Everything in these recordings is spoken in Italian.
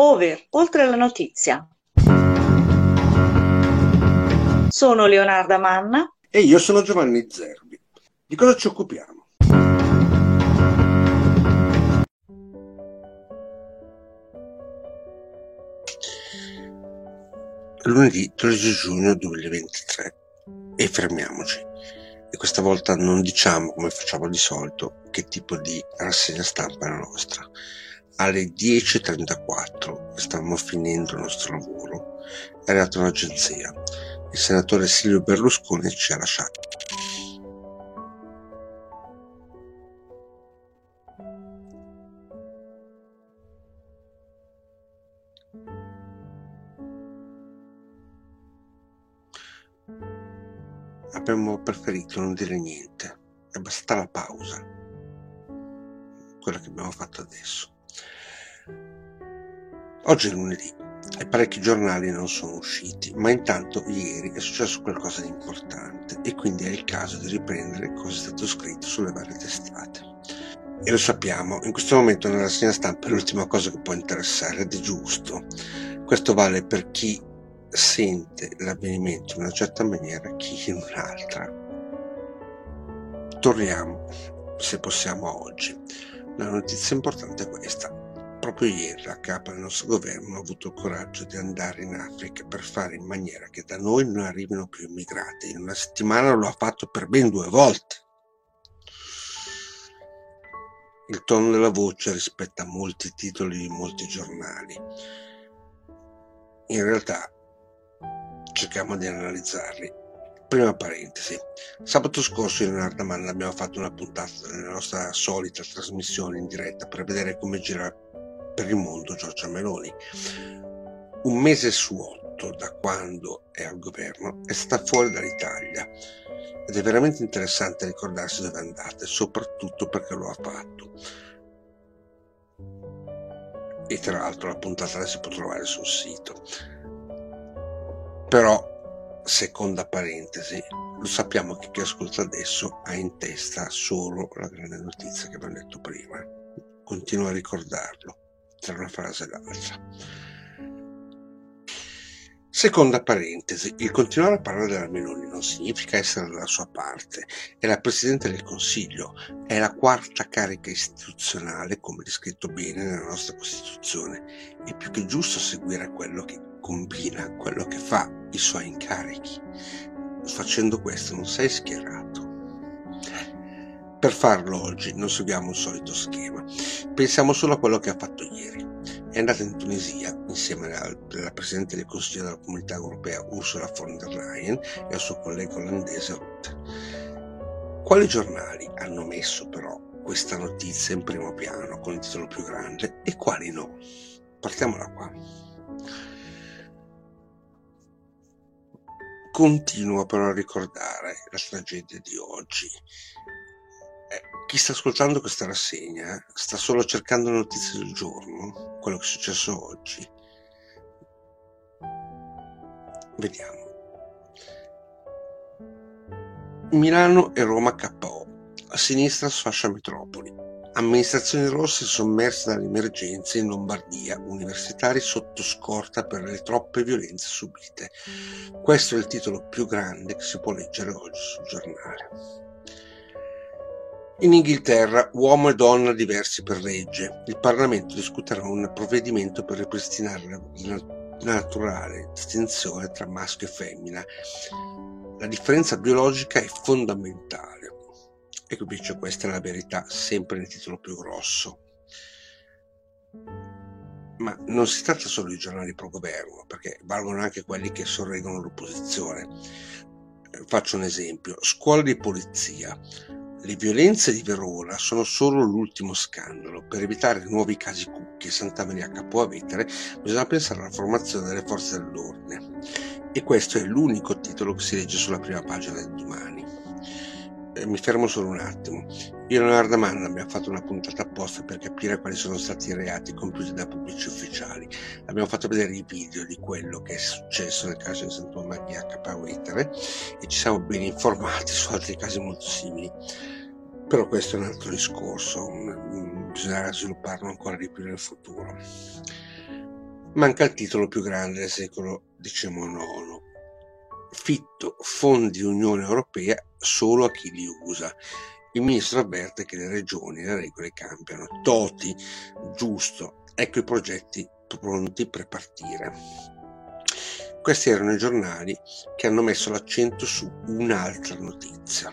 Over, oltre la notizia. Sono Leonarda Manna. E io sono Giovanni Zerbi. Di cosa ci occupiamo? Lunedì 13 giugno 2023 e fermiamoci. E questa volta non diciamo come facciamo di solito che tipo di rassegna stampa è la nostra alle 10.34, stavamo finendo il nostro lavoro, è arrivata un'agenzia. Il senatore Silvio Berlusconi ci ha lasciati. Abbiamo preferito non dire niente, è bastata la pausa, quella che abbiamo fatto adesso. Oggi è lunedì e parecchi giornali non sono usciti, ma intanto ieri è successo qualcosa di importante e quindi è il caso di riprendere cosa è stato scritto sulle varie testate. E lo sappiamo, in questo momento nella rassegna stampa è l'ultima cosa che può interessare ed è giusto. Questo vale per chi sente l'avvenimento in una certa maniera, chi in un'altra. Torniamo, se possiamo, a oggi. La notizia importante è questa. Proprio ieri la capa del nostro governo ha avuto il coraggio di andare in Africa per fare in maniera che da noi non arrivino più immigrati. In una settimana lo ha fatto per ben due volte. Il tono della voce rispetta molti titoli di molti giornali. In realtà cerchiamo di analizzarli Prima parentesi. Sabato scorso in Ardaman abbiamo fatto una puntata della nostra solita trasmissione in diretta per vedere come gira per il mondo Giorgia Meloni. Un mese su otto da quando è al governo è stata fuori dall'Italia ed è veramente interessante ricordarsi dove è andata, soprattutto perché lo ha fatto. E tra l'altro la puntata la si può trovare sul sito. Però seconda parentesi, lo sappiamo che chi ascolta adesso ha in testa solo la grande notizia che abbiamo detto prima. Continuo a ricordarlo tra una frase e l'altra. Seconda parentesi, il continuare a parlare della Meloni non significa essere dalla sua parte. È la Presidente del Consiglio, è la quarta carica istituzionale, come descritto bene nella nostra Costituzione. È più che giusto seguire quello che combina, quello che fa i suoi incarichi. Facendo questo non sei schierato. Per farlo oggi non seguiamo il solito schema, pensiamo solo a quello che ha fatto ieri. È andata in Tunisia insieme alla Presidente del Consiglio della Comunità Europea Ursula von der Leyen e al suo collega olandese Rutte. Quali giornali hanno messo però questa notizia in primo piano con il titolo più grande e quali no? Partiamo da qua. Continuo però a ricordare la tragedia di oggi. Eh, chi sta ascoltando questa rassegna sta solo cercando notizie del giorno, quello che è successo oggi. Vediamo. Milano e Roma KO. A sinistra sfascia metropoli. Amministrazioni rosse sommerse dalle emergenze in Lombardia, universitari sotto scorta per le troppe violenze subite. Questo è il titolo più grande che si può leggere oggi sul giornale. In Inghilterra, uomo e donna diversi per legge. Il Parlamento discuterà un provvedimento per ripristinare la naturale distinzione tra maschio e femmina. La differenza biologica è fondamentale e invece questa è la verità, sempre nel titolo più grosso. Ma non si tratta solo di giornali pro governo, perché valgono anche quelli che sorreggono l'opposizione. Faccio un esempio. Scuola di polizia. Le violenze di Verona sono solo l'ultimo scandalo. Per evitare nuovi casi Cucchi e Santa Maria Capo a Vetere bisogna pensare alla formazione delle forze dell'ordine. E questo è l'unico titolo che si legge sulla prima pagina del domani. Eh, mi fermo solo un attimo. Io e Leonardo Manna abbiamo fatto una puntata apposta per capire quali sono stati i reati compiuti da pubblici ufficiali. Abbiamo fatto vedere i video di quello che è successo nel caso di Santo Maria Capavetere e ci siamo ben informati su altri casi molto simili. Però questo è un altro discorso, bisognerà svilupparlo ancora di più nel futuro. Manca il titolo più grande del secolo XIX. Fitto fondi Unione Europea solo a chi li usa. Il ministro avverte che le regioni e le regole cambiano. Toti, giusto, ecco i progetti pronti per partire. Questi erano i giornali che hanno messo l'accento su un'altra notizia.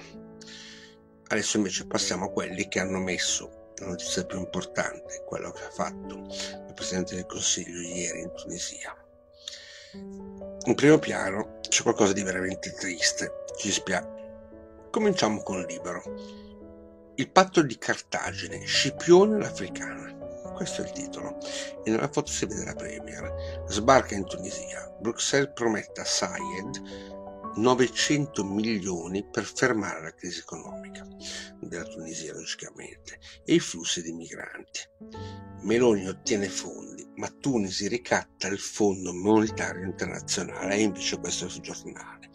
Adesso invece passiamo a quelli che hanno messo la notizia più importante, quello che ha fatto il Presidente del Consiglio ieri in Tunisia. In primo piano c'è qualcosa di veramente triste, ci spiace. Cominciamo con il libro. Il patto di Cartagine, Scipione l'Africana. Questo è il titolo. E nella foto si vede la Premier. Sbarca in Tunisia. Bruxelles promette a Sayed 900 milioni per fermare la crisi economica della Tunisia, logicamente, e i flussi di migranti. Meloni ottiene fondi, ma Tunisi ricatta il Fondo Monetario Internazionale e invece questo il giornale.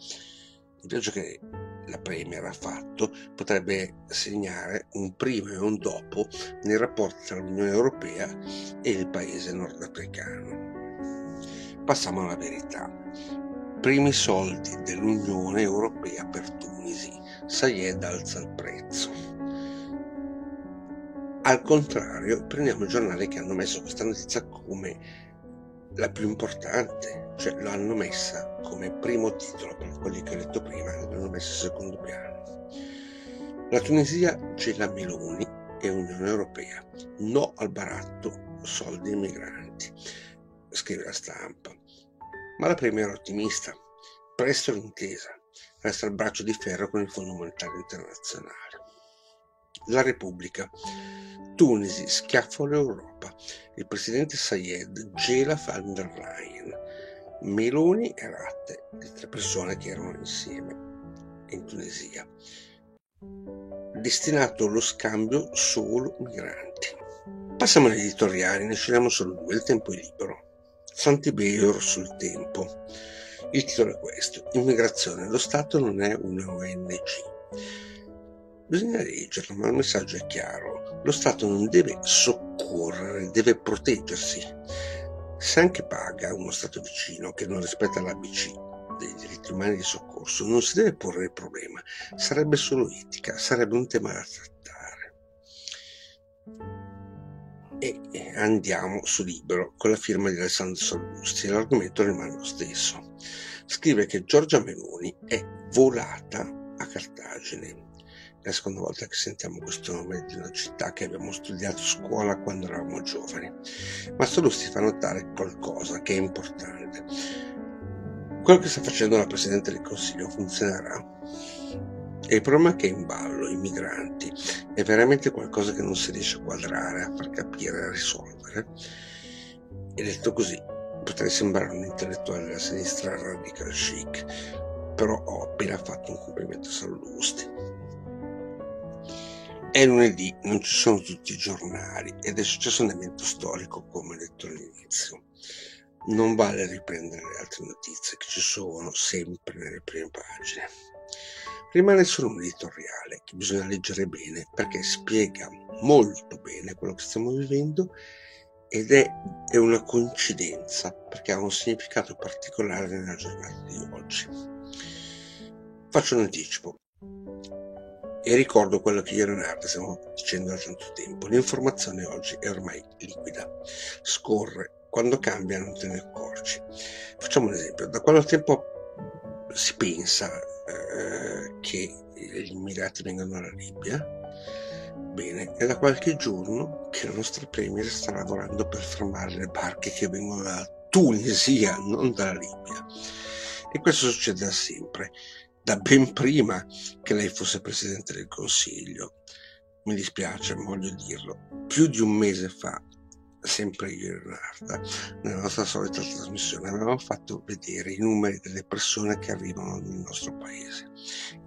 Il viaggio che la Premier ha fatto potrebbe segnare un prima e un dopo nei rapporti tra l'Unione Europea e il paese nordafricano. Passiamo alla verità. Primi soldi dell'Unione Europea per Tunisi. Sayed alza il prezzo. Al contrario, prendiamo i giornali che hanno messo questa notizia come la più importante, cioè l'hanno messa come primo titolo per quelli che ho detto prima, l'hanno messa in secondo piano. La Tunisia gela Meloni e Unione Europea, no al baratto, soldi ai migranti, scrive la stampa. Ma la Premier è ottimista, presto l'intesa, resta il braccio di ferro con il Fondo Monetario Internazionale. La Repubblica. Tunisi schiaffo all'Europa. Il presidente Sayed gela van der Leyen. Meloni e Ratte, le tre persone che erano insieme in Tunisia. Destinato allo scambio solo migranti. Passiamo agli editoriali, ne scegliamo solo due, il tempo è libero. Sant'Ibeur sul tempo. Il titolo è questo, Immigrazione, lo Stato non è una ONG. Bisogna leggerlo, ma il messaggio è chiaro. Lo Stato non deve soccorrere, deve proteggersi. Se anche paga uno Stato vicino che non rispetta l'ABC dei diritti umani di soccorso, non si deve porre il problema. Sarebbe solo etica, sarebbe un tema da trattare. E andiamo su Libero con la firma di Alessandro Sallusti. L'argomento rimane lo stesso. Scrive che Giorgia Meloni è volata a Cartagine è la seconda volta che sentiamo questo nome di una città che abbiamo studiato a scuola quando eravamo giovani, ma solo si fa notare qualcosa che è importante. Quello che sta facendo la Presidente del Consiglio funzionerà. E il problema è che è in ballo i migranti è veramente qualcosa che non si riesce a quadrare, a far capire, a risolvere. E detto così, potrei sembrare un intellettuale della sinistra radical chic, però ho appena fatto un complimento a Sallusti. È lunedì, non ci sono tutti i giornali ed è successo un evento storico come detto all'inizio. Non vale riprendere le altre notizie che ci sono sempre nelle prime pagine. Rimane solo un editoriale che bisogna leggere bene perché spiega molto bene quello che stiamo vivendo ed è, è una coincidenza perché ha un significato particolare nella giornata di oggi. Faccio un anticipo. E ricordo quello che io e Leonardo stiamo dicendo da tanto tempo. L'informazione oggi è ormai liquida, scorre, quando cambia non te ne accorgi. Facciamo un esempio, da quanto tempo si pensa eh, che gli immigrati vengano alla Libia? Bene, è da qualche giorno che la nostra Premier sta lavorando per fermare le barche che vengono dalla Tunisia, non dalla Libia. E questo succede da sempre da ben prima che lei fosse Presidente del Consiglio. Mi dispiace, voglio dirlo, più di un mese fa, sempre io e Renata, nella nostra solita trasmissione, avevamo fatto vedere i numeri delle persone che arrivano nel nostro paese.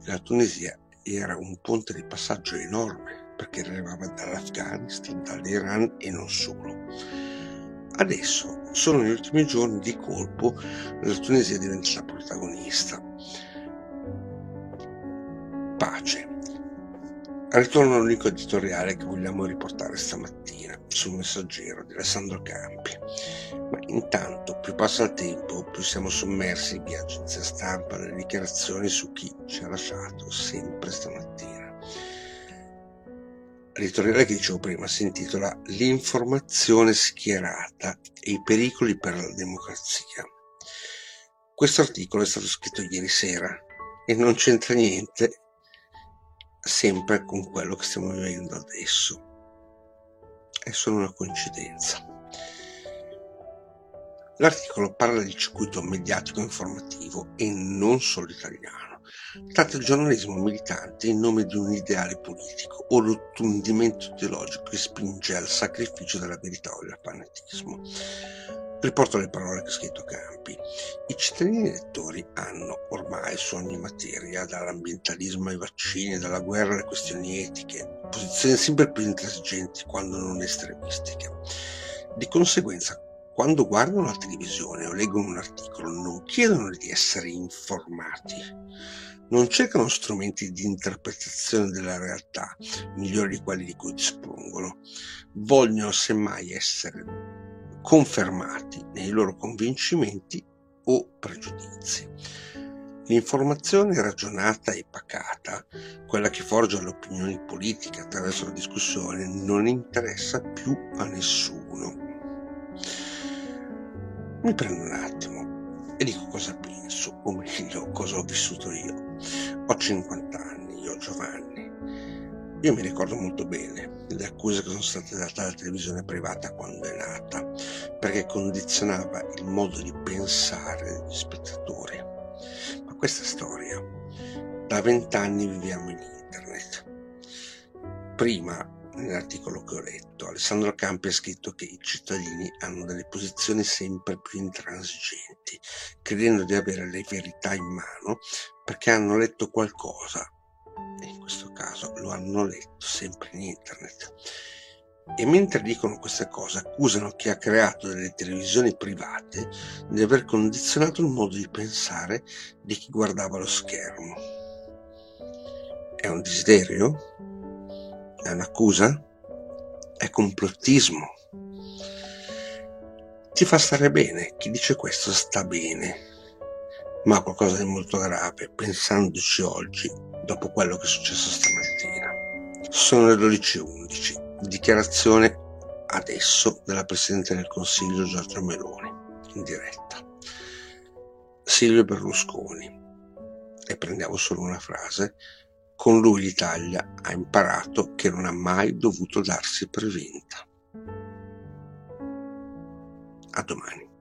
La Tunisia era un ponte di passaggio enorme perché arrivava dall'Afghanistan, dall'Iran e non solo. Adesso sono gli ultimi giorni di colpo la Tunisia diventa la protagonista pace. Ritorno all'unico editoriale che vogliamo riportare stamattina sul messaggero di Alessandro Campi. Ma intanto, più passa il tempo, più siamo sommersi via agenzia stampa nelle dichiarazioni su chi ci ha lasciato sempre stamattina. L'editoriale che dicevo prima si intitola L'informazione schierata e i pericoli per la democrazia. Questo articolo è stato scritto ieri sera e non c'entra niente sempre con quello che stiamo vivendo adesso. È solo una coincidenza. L'articolo parla di circuito mediatico informativo e non solo italiano. Tratta il giornalismo militante in nome di un ideale politico o l'ottundimento ideologico che spinge al sacrificio della verità o del fanatismo. Riporto le parole che ha scritto Campi. I cittadini elettori hanno ormai su ogni materia, dall'ambientalismo ai vaccini, dalla guerra alle questioni etiche, posizioni sempre più intransigenti quando non estremistiche. Di conseguenza, quando guardano la televisione o leggono un articolo, non chiedono di essere informati, non cercano strumenti di interpretazione della realtà migliori di quelli di cui dispongono, vogliono semmai essere confermati nei loro convincimenti o pregiudizi. L'informazione ragionata e pacata, quella che forgia le opinioni politiche attraverso la discussione, non interessa più a nessuno. Mi prendo un attimo e dico cosa penso, o meglio cosa ho vissuto io. Ho 50 anni, io Giovanni. Io mi ricordo molto bene le accuse che sono state date alla televisione privata quando è nata, perché condizionava il modo di pensare degli spettatori. Ma questa storia, da vent'anni viviamo in internet. Prima, nell'articolo che ho letto, Alessandro Campi ha scritto che i cittadini hanno delle posizioni sempre più intransigenti, credendo di avere le verità in mano perché hanno letto qualcosa in questo caso lo hanno letto sempre in internet. E mentre dicono queste cose accusano chi ha creato delle televisioni private di aver condizionato il modo di pensare di chi guardava lo schermo. È un desiderio? È un'accusa? È complottismo? Ti fa stare bene, chi dice questo sta bene, ma qualcosa di molto grave, pensandoci oggi, dopo quello che è successo stamattina. Sono le 12.11, dichiarazione adesso della Presidente del Consiglio Giorgia Meloni, in diretta. Silvio Berlusconi, e prendiamo solo una frase, con lui l'Italia ha imparato che non ha mai dovuto darsi per vinta. A domani.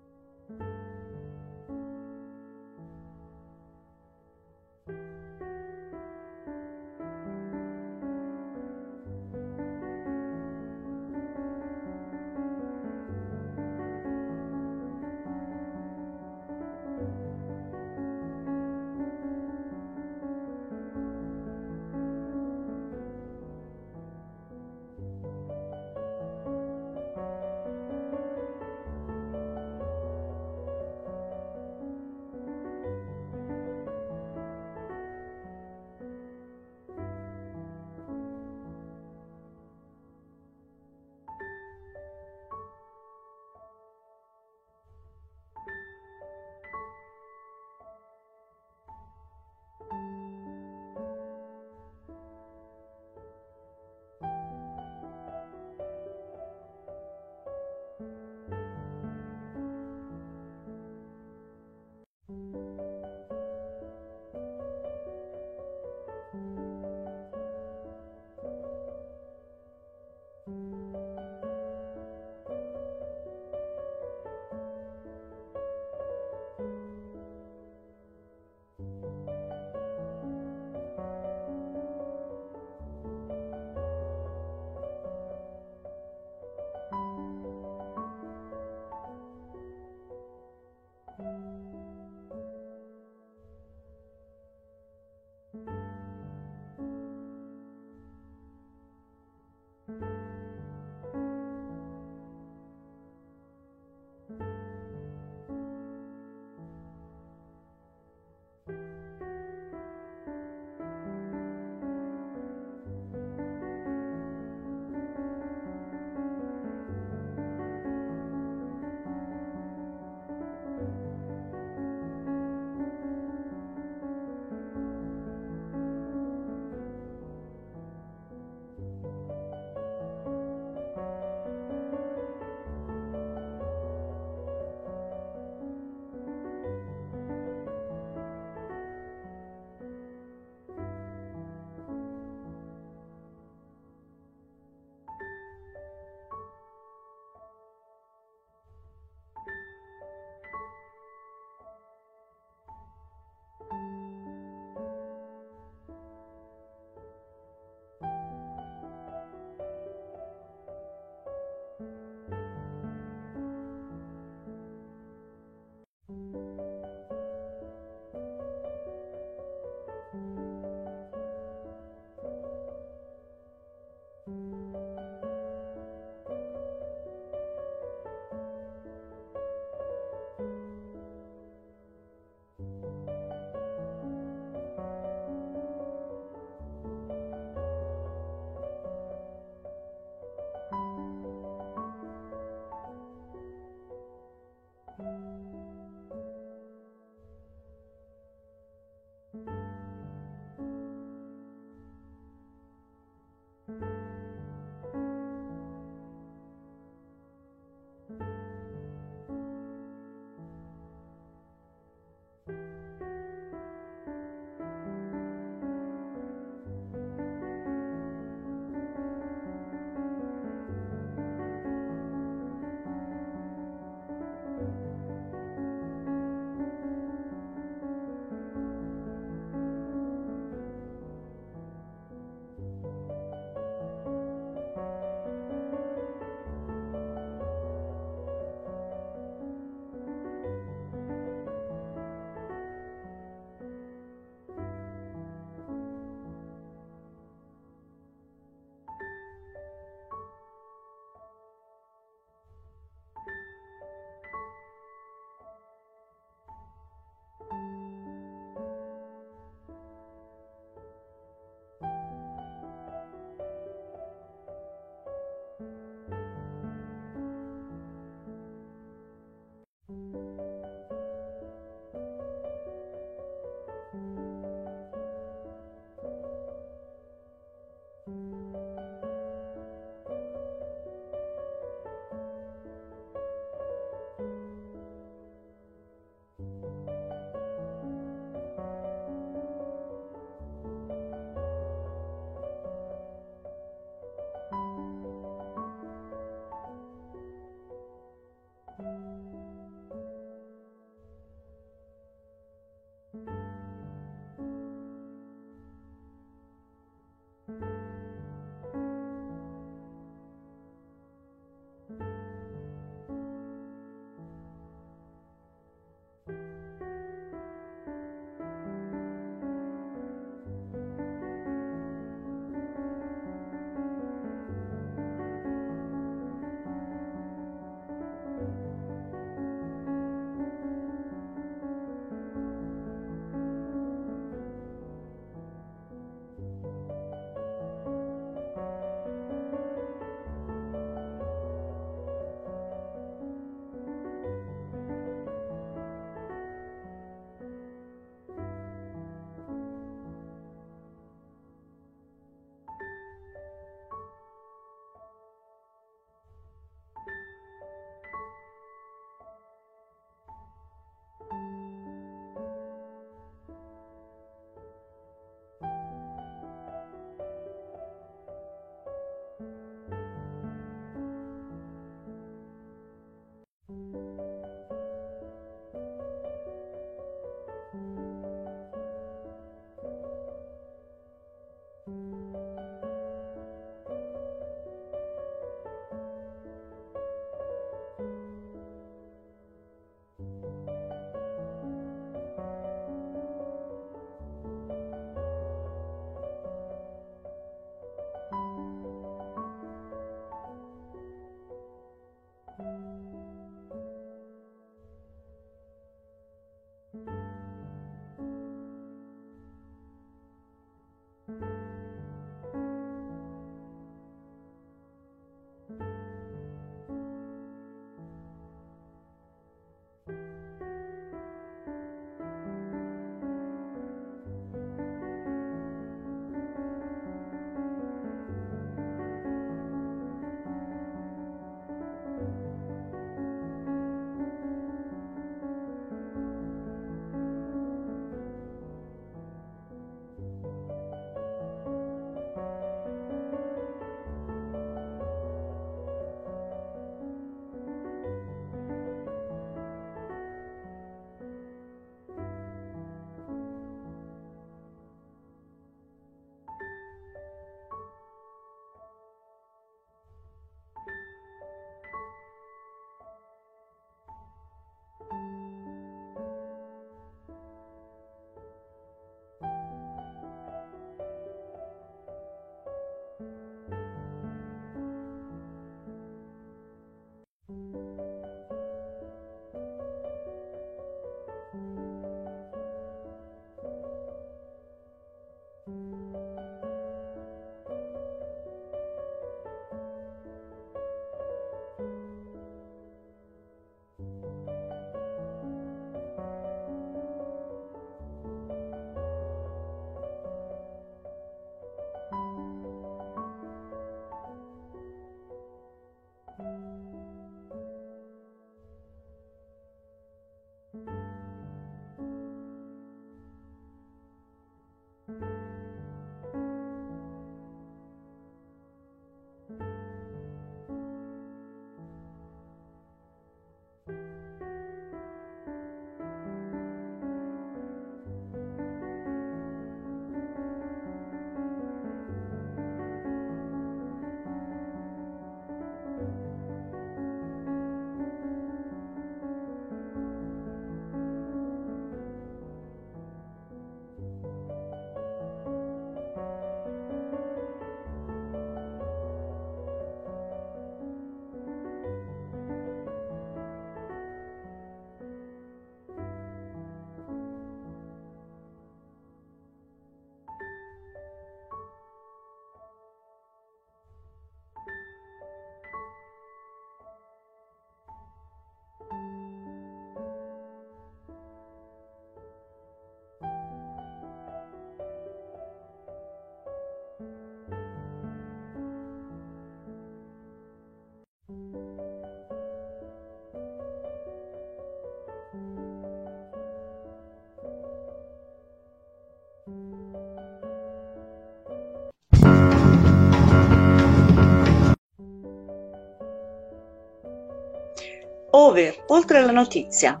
Oltre la notizia.